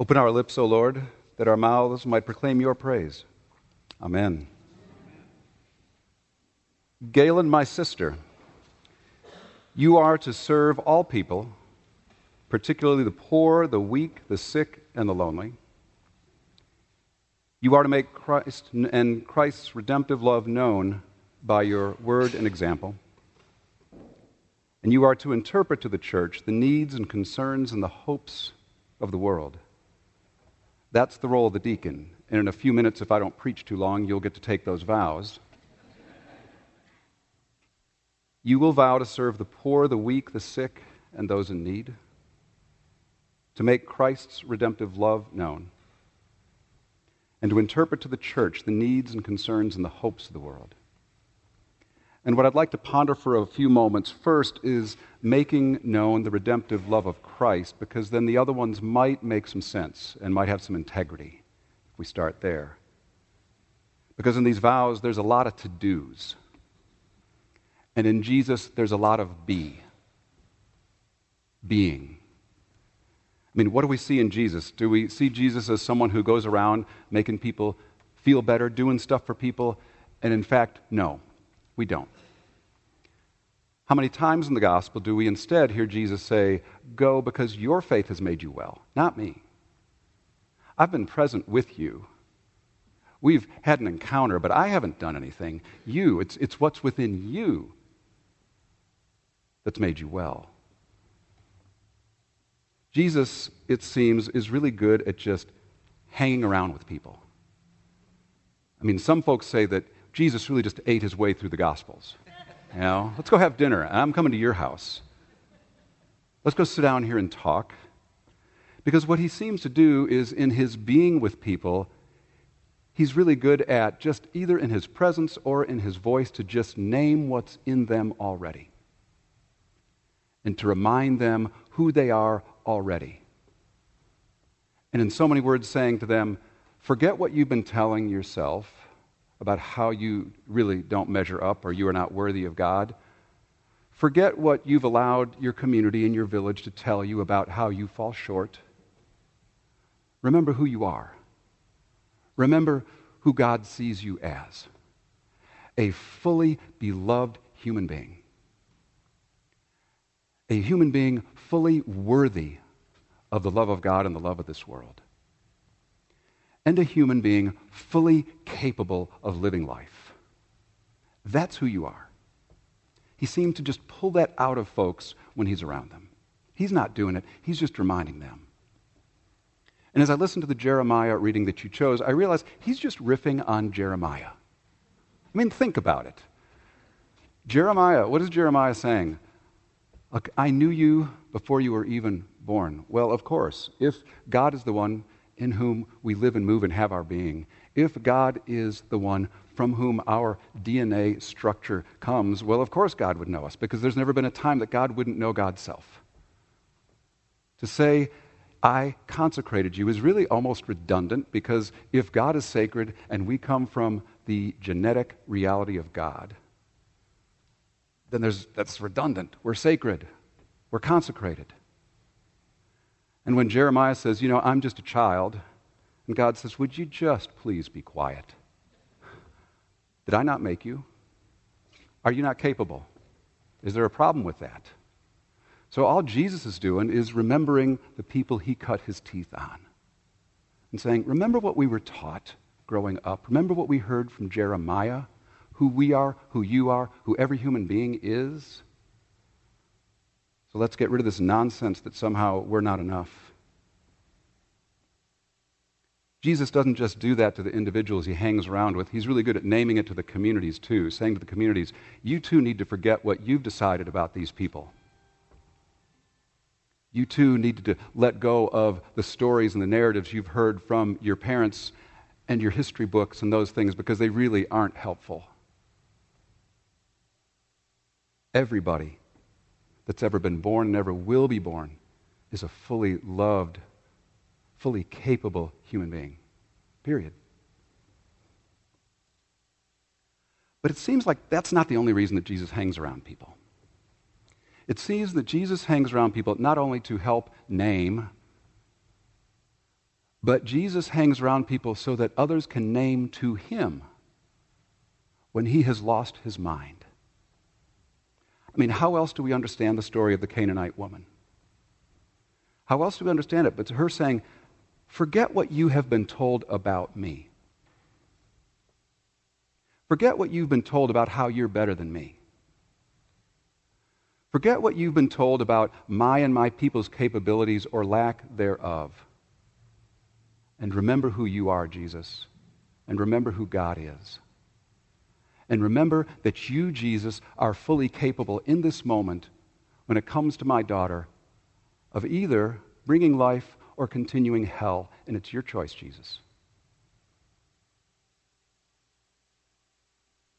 Open our lips, O Lord, that our mouths might proclaim your praise. Amen. Galen, my sister, you are to serve all people, particularly the poor, the weak, the sick, and the lonely. You are to make Christ and Christ's redemptive love known by your word and example. And you are to interpret to the church the needs and concerns and the hopes of the world. That's the role of the deacon. And in a few minutes, if I don't preach too long, you'll get to take those vows. You will vow to serve the poor, the weak, the sick, and those in need, to make Christ's redemptive love known, and to interpret to the church the needs and concerns and the hopes of the world. And what I'd like to ponder for a few moments first is making known the redemptive love of Christ, because then the other ones might make some sense and might have some integrity if we start there. Because in these vows, there's a lot of to dos. And in Jesus, there's a lot of be. Being. I mean, what do we see in Jesus? Do we see Jesus as someone who goes around making people feel better, doing stuff for people? And in fact, no. We don't. How many times in the gospel do we instead hear Jesus say, Go because your faith has made you well, not me? I've been present with you. We've had an encounter, but I haven't done anything. You, it's, it's what's within you that's made you well. Jesus, it seems, is really good at just hanging around with people. I mean, some folks say that Jesus really just ate his way through the Gospels. You know, let's go have dinner. I'm coming to your house. Let's go sit down here and talk. Because what he seems to do is, in his being with people, he's really good at just either in his presence or in his voice to just name what's in them already and to remind them who they are already. And in so many words, saying to them, forget what you've been telling yourself about how you really don't measure up or you are not worthy of God. Forget what you've allowed your community and your village to tell you about how you fall short. Remember who you are. Remember who God sees you as a fully beloved human being. A human being fully worthy of the love of God and the love of this world and a human being fully capable of living life. That's who you are. He seemed to just pull that out of folks when he's around them. He's not doing it, he's just reminding them. And as I listened to the Jeremiah reading that you chose, I realized he's just riffing on Jeremiah. I mean, think about it. Jeremiah, what is Jeremiah saying? Look, I knew you before you were even born. Well, of course, if God is the one in whom we live and move and have our being, if God is the one from whom our DNA structure comes, well, of course God would know us because there's never been a time that God wouldn't know God's self. To say, I consecrated you is really almost redundant because if God is sacred and we come from the genetic reality of God, then there's, that's redundant. We're sacred, we're consecrated. And when Jeremiah says, You know, I'm just a child, and God says, Would you just please be quiet? Did I not make you? Are you not capable? Is there a problem with that? So, all Jesus is doing is remembering the people he cut his teeth on and saying, Remember what we were taught growing up? Remember what we heard from Jeremiah? Who we are, who you are, who every human being is? So let's get rid of this nonsense that somehow we're not enough. Jesus doesn't just do that to the individuals he hangs around with. He's really good at naming it to the communities too, saying to the communities, you too need to forget what you've decided about these people. You too need to let go of the stories and the narratives you've heard from your parents and your history books and those things because they really aren't helpful. Everybody that's ever been born and ever will be born is a fully loved, fully capable human being. Period. But it seems like that's not the only reason that Jesus hangs around people. It seems that Jesus hangs around people not only to help name But Jesus hangs around people so that others can name to him when he has lost his mind. I mean, how else do we understand the story of the Canaanite woman? How else do we understand it but to her saying, Forget what you have been told about me. Forget what you've been told about how you're better than me. Forget what you've been told about my and my people's capabilities or lack thereof. And remember who you are, Jesus. And remember who God is. And remember that you, Jesus, are fully capable in this moment when it comes to my daughter of either bringing life or continuing hell. And it's your choice, Jesus.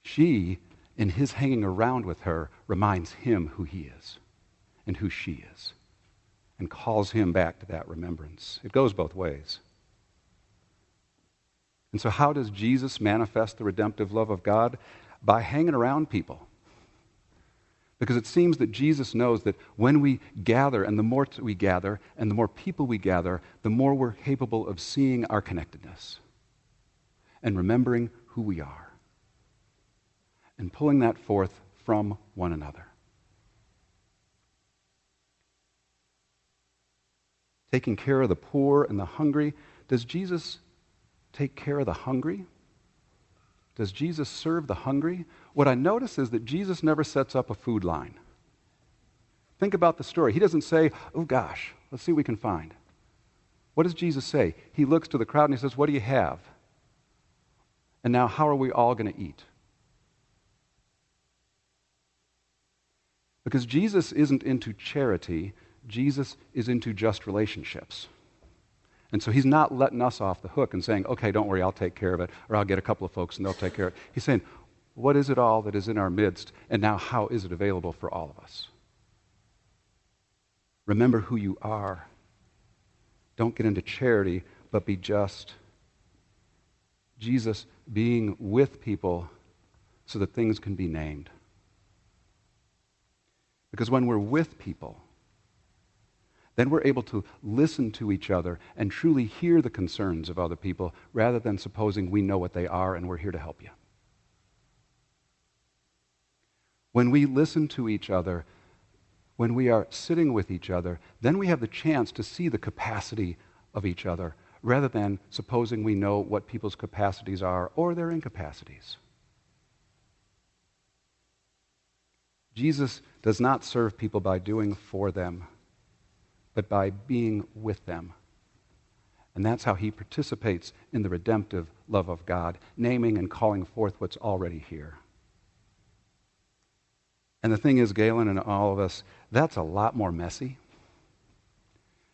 She, in his hanging around with her, reminds him who he is and who she is and calls him back to that remembrance. It goes both ways. And so, how does Jesus manifest the redemptive love of God? By hanging around people. Because it seems that Jesus knows that when we gather, and the more we gather, and the more people we gather, the more we're capable of seeing our connectedness and remembering who we are and pulling that forth from one another. Taking care of the poor and the hungry. Does Jesus take care of the hungry? Does Jesus serve the hungry? What I notice is that Jesus never sets up a food line. Think about the story. He doesn't say, oh gosh, let's see what we can find. What does Jesus say? He looks to the crowd and he says, What do you have? And now, how are we all going to eat? Because Jesus isn't into charity, Jesus is into just relationships. And so he's not letting us off the hook and saying, okay, don't worry, I'll take care of it, or I'll get a couple of folks and they'll take care of it. He's saying, what is it all that is in our midst, and now how is it available for all of us? Remember who you are. Don't get into charity, but be just. Jesus being with people so that things can be named. Because when we're with people, then we're able to listen to each other and truly hear the concerns of other people rather than supposing we know what they are and we're here to help you. When we listen to each other, when we are sitting with each other, then we have the chance to see the capacity of each other rather than supposing we know what people's capacities are or their incapacities. Jesus does not serve people by doing for them, but by being with them. And that's how he participates in the redemptive love of God, naming and calling forth what's already here. And the thing is, Galen and all of us, that's a lot more messy.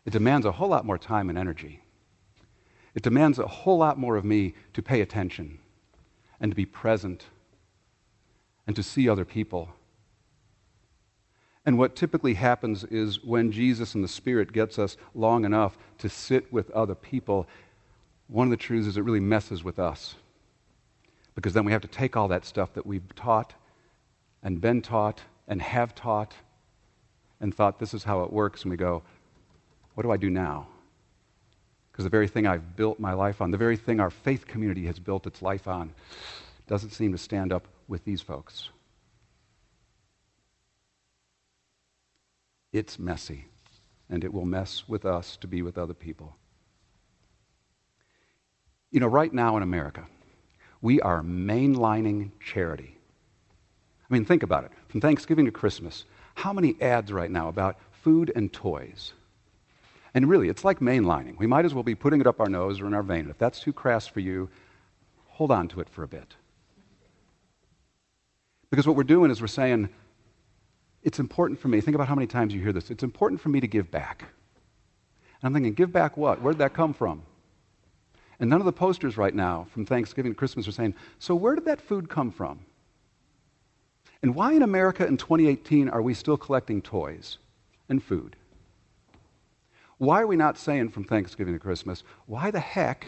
It demands a whole lot more time and energy. It demands a whole lot more of me to pay attention and to be present and to see other people and what typically happens is when Jesus and the Spirit gets us long enough to sit with other people, one of the truths is it really messes with us. Because then we have to take all that stuff that we've taught and been taught and have taught and thought this is how it works, and we go, what do I do now? Because the very thing I've built my life on, the very thing our faith community has built its life on, doesn't seem to stand up with these folks. It's messy, and it will mess with us to be with other people. You know, right now in America, we are mainlining charity. I mean, think about it. From Thanksgiving to Christmas, how many ads right now about food and toys? And really, it's like mainlining. We might as well be putting it up our nose or in our vein. If that's too crass for you, hold on to it for a bit. Because what we're doing is we're saying, it's important for me. Think about how many times you hear this. It's important for me to give back. And I'm thinking, give back what? Where did that come from? And none of the posters right now from Thanksgiving to Christmas are saying, so where did that food come from? And why in America in 2018 are we still collecting toys and food? Why are we not saying from Thanksgiving to Christmas, why the heck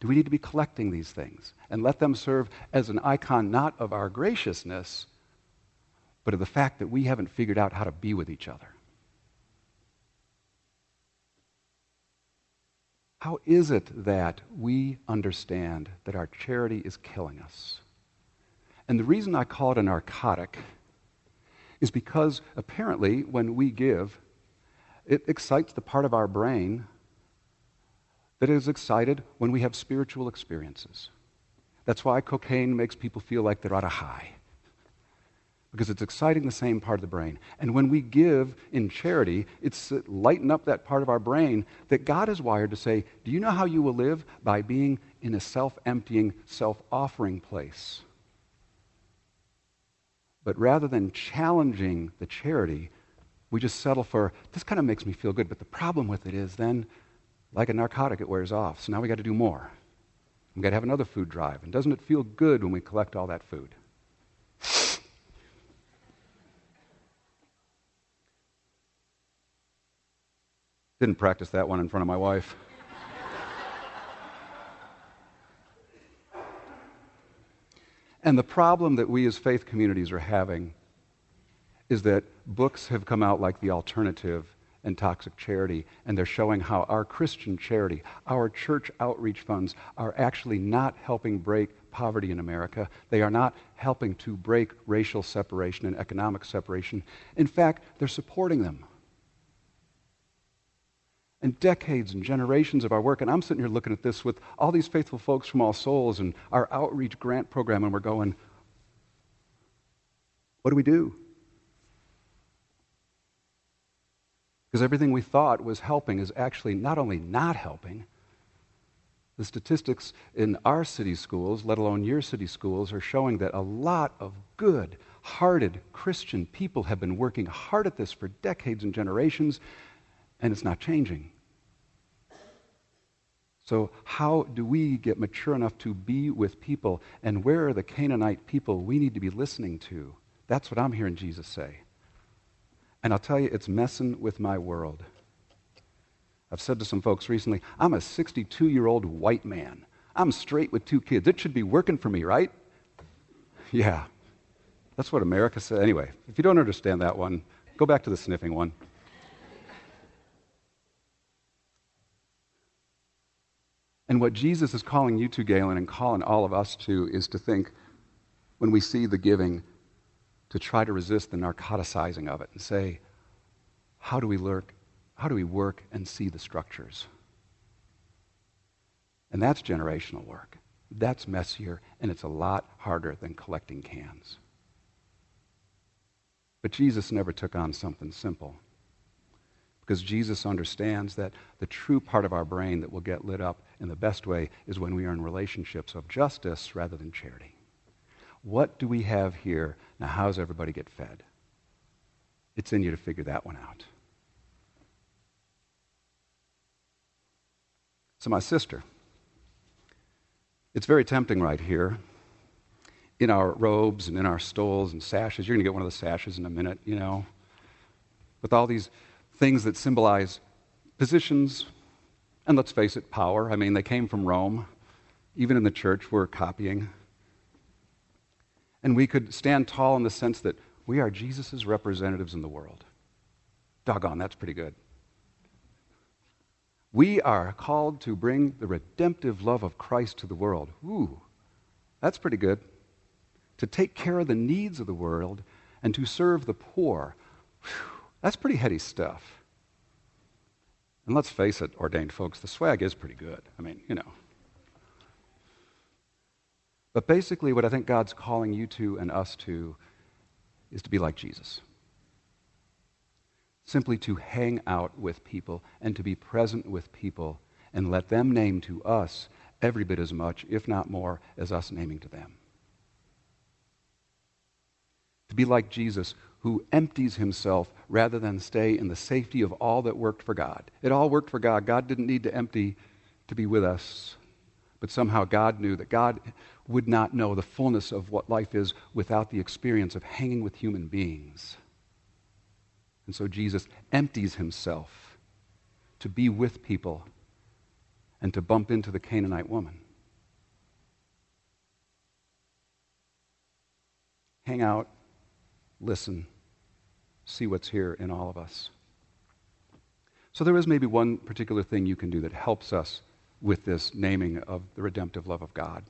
do we need to be collecting these things and let them serve as an icon not of our graciousness, but of the fact that we haven't figured out how to be with each other. How is it that we understand that our charity is killing us? And the reason I call it a narcotic is because apparently when we give, it excites the part of our brain that is excited when we have spiritual experiences. That's why cocaine makes people feel like they're at a high, because it's exciting the same part of the brain. And when we give in charity, it's uh, lighting up that part of our brain that God is wired to say, Do you know how you will live? By being in a self emptying, self offering place. But rather than challenging the charity, we just settle for, this kind of makes me feel good. But the problem with it is then, like a narcotic, it wears off. So now we got to do more. We've got to have another food drive. And doesn't it feel good when we collect all that food? Didn't practice that one in front of my wife. And the problem that we as faith communities are having is that books have come out like The Alternative and Toxic Charity, and they're showing how our Christian charity, our church outreach funds, are actually not helping break poverty in America. They are not helping to break racial separation and economic separation. In fact, they're supporting them and decades and generations of our work. And I'm sitting here looking at this with all these faithful folks from All Souls and our outreach grant program, and we're going, what do we do? Because everything we thought was helping is actually not only not helping, the statistics in our city schools, let alone your city schools, are showing that a lot of good, hearted Christian people have been working hard at this for decades and generations, and it's not changing. So, how do we get mature enough to be with people? And where are the Canaanite people we need to be listening to? That's what I'm hearing Jesus say. And I'll tell you, it's messing with my world. I've said to some folks recently, I'm a 62 year old white man. I'm straight with two kids. It should be working for me, right? Yeah. That's what America said. Anyway, if you don't understand that one, go back to the sniffing one. And what Jesus is calling you to, Galen, and calling all of us to, is to think, when we see the giving, to try to resist the narcoticizing of it and say, how do we lurk? How do we work and see the structures? And that's generational work. That's messier, and it's a lot harder than collecting cans. But Jesus never took on something simple because Jesus understands that the true part of our brain that will get lit up in the best way is when we are in relationships of justice rather than charity. What do we have here? Now, how does everybody get fed? It's in you to figure that one out. So, my sister, it's very tempting right here in our robes and in our stoles and sashes. You're going to get one of the sashes in a minute, you know, with all these things that symbolize positions, and let's face it, power. I mean, they came from Rome. Even in the church, we're copying. And we could stand tall in the sense that we are Jesus' representatives in the world. Doggone, that's pretty good. We are called to bring the redemptive love of Christ to the world. Ooh, that's pretty good. To take care of the needs of the world and to serve the poor. Whew. That's pretty heady stuff. And let's face it, ordained folks, the swag is pretty good. I mean, you know. But basically, what I think God's calling you to and us to is to be like Jesus. Simply to hang out with people and to be present with people and let them name to us every bit as much, if not more, as us naming to them. To be like Jesus, who empties himself rather than stay in the safety of all that worked for God. It all worked for God. God didn't need to empty to be with us. But somehow God knew that God would not know the fullness of what life is without the experience of hanging with human beings. And so Jesus empties himself to be with people and to bump into the Canaanite woman. Hang out, listen, see what's here in all of us. So there is maybe one particular thing you can do that helps us with this naming of the redemptive love of God.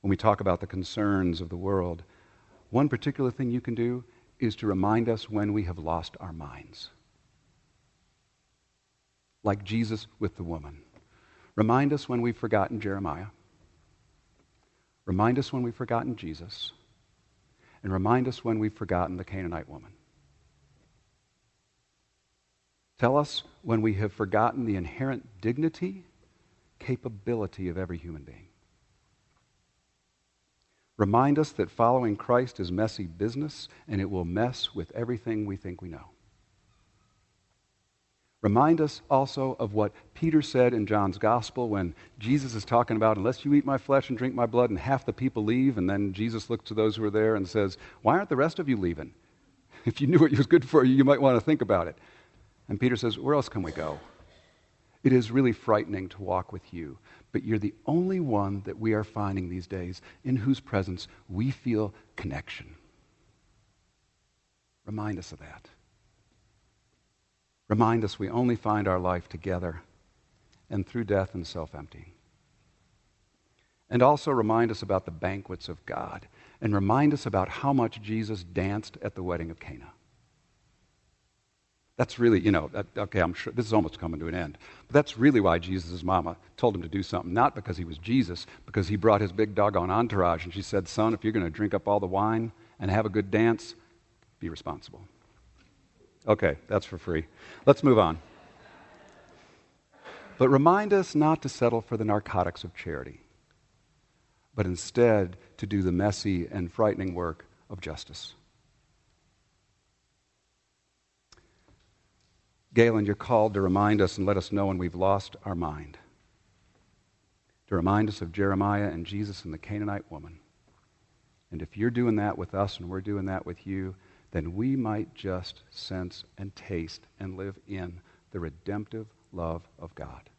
When we talk about the concerns of the world, one particular thing you can do is to remind us when we have lost our minds. Like Jesus with the woman. Remind us when we've forgotten Jeremiah. Remind us when we've forgotten Jesus. And remind us when we've forgotten the Canaanite woman. Tell us when we have forgotten the inherent dignity, capability of every human being. Remind us that following Christ is messy business and it will mess with everything we think we know. Remind us also of what Peter said in John's gospel when Jesus is talking about, unless you eat my flesh and drink my blood, and half the people leave, and then Jesus looks to those who are there and says, Why aren't the rest of you leaving? If you knew what was good for you, you might want to think about it. And Peter says, Where else can we go? It is really frightening to walk with you, but you're the only one that we are finding these days in whose presence we feel connection. Remind us of that. Remind us we only find our life together and through death and self emptying. And also remind us about the banquets of God and remind us about how much Jesus danced at the wedding of Cana. That's really, you know, okay, I'm sure this is almost coming to an end. But that's really why Jesus' mama told him to do something. Not because he was Jesus, because he brought his big doggone entourage. And she said, Son, if you're going to drink up all the wine and have a good dance, be responsible. Okay, that's for free. Let's move on. But remind us not to settle for the narcotics of charity, but instead to do the messy and frightening work of justice. Galen, you're called to remind us and let us know when we've lost our mind. To remind us of Jeremiah and Jesus and the Canaanite woman. And if you're doing that with us and we're doing that with you, then we might just sense and taste and live in the redemptive love of God.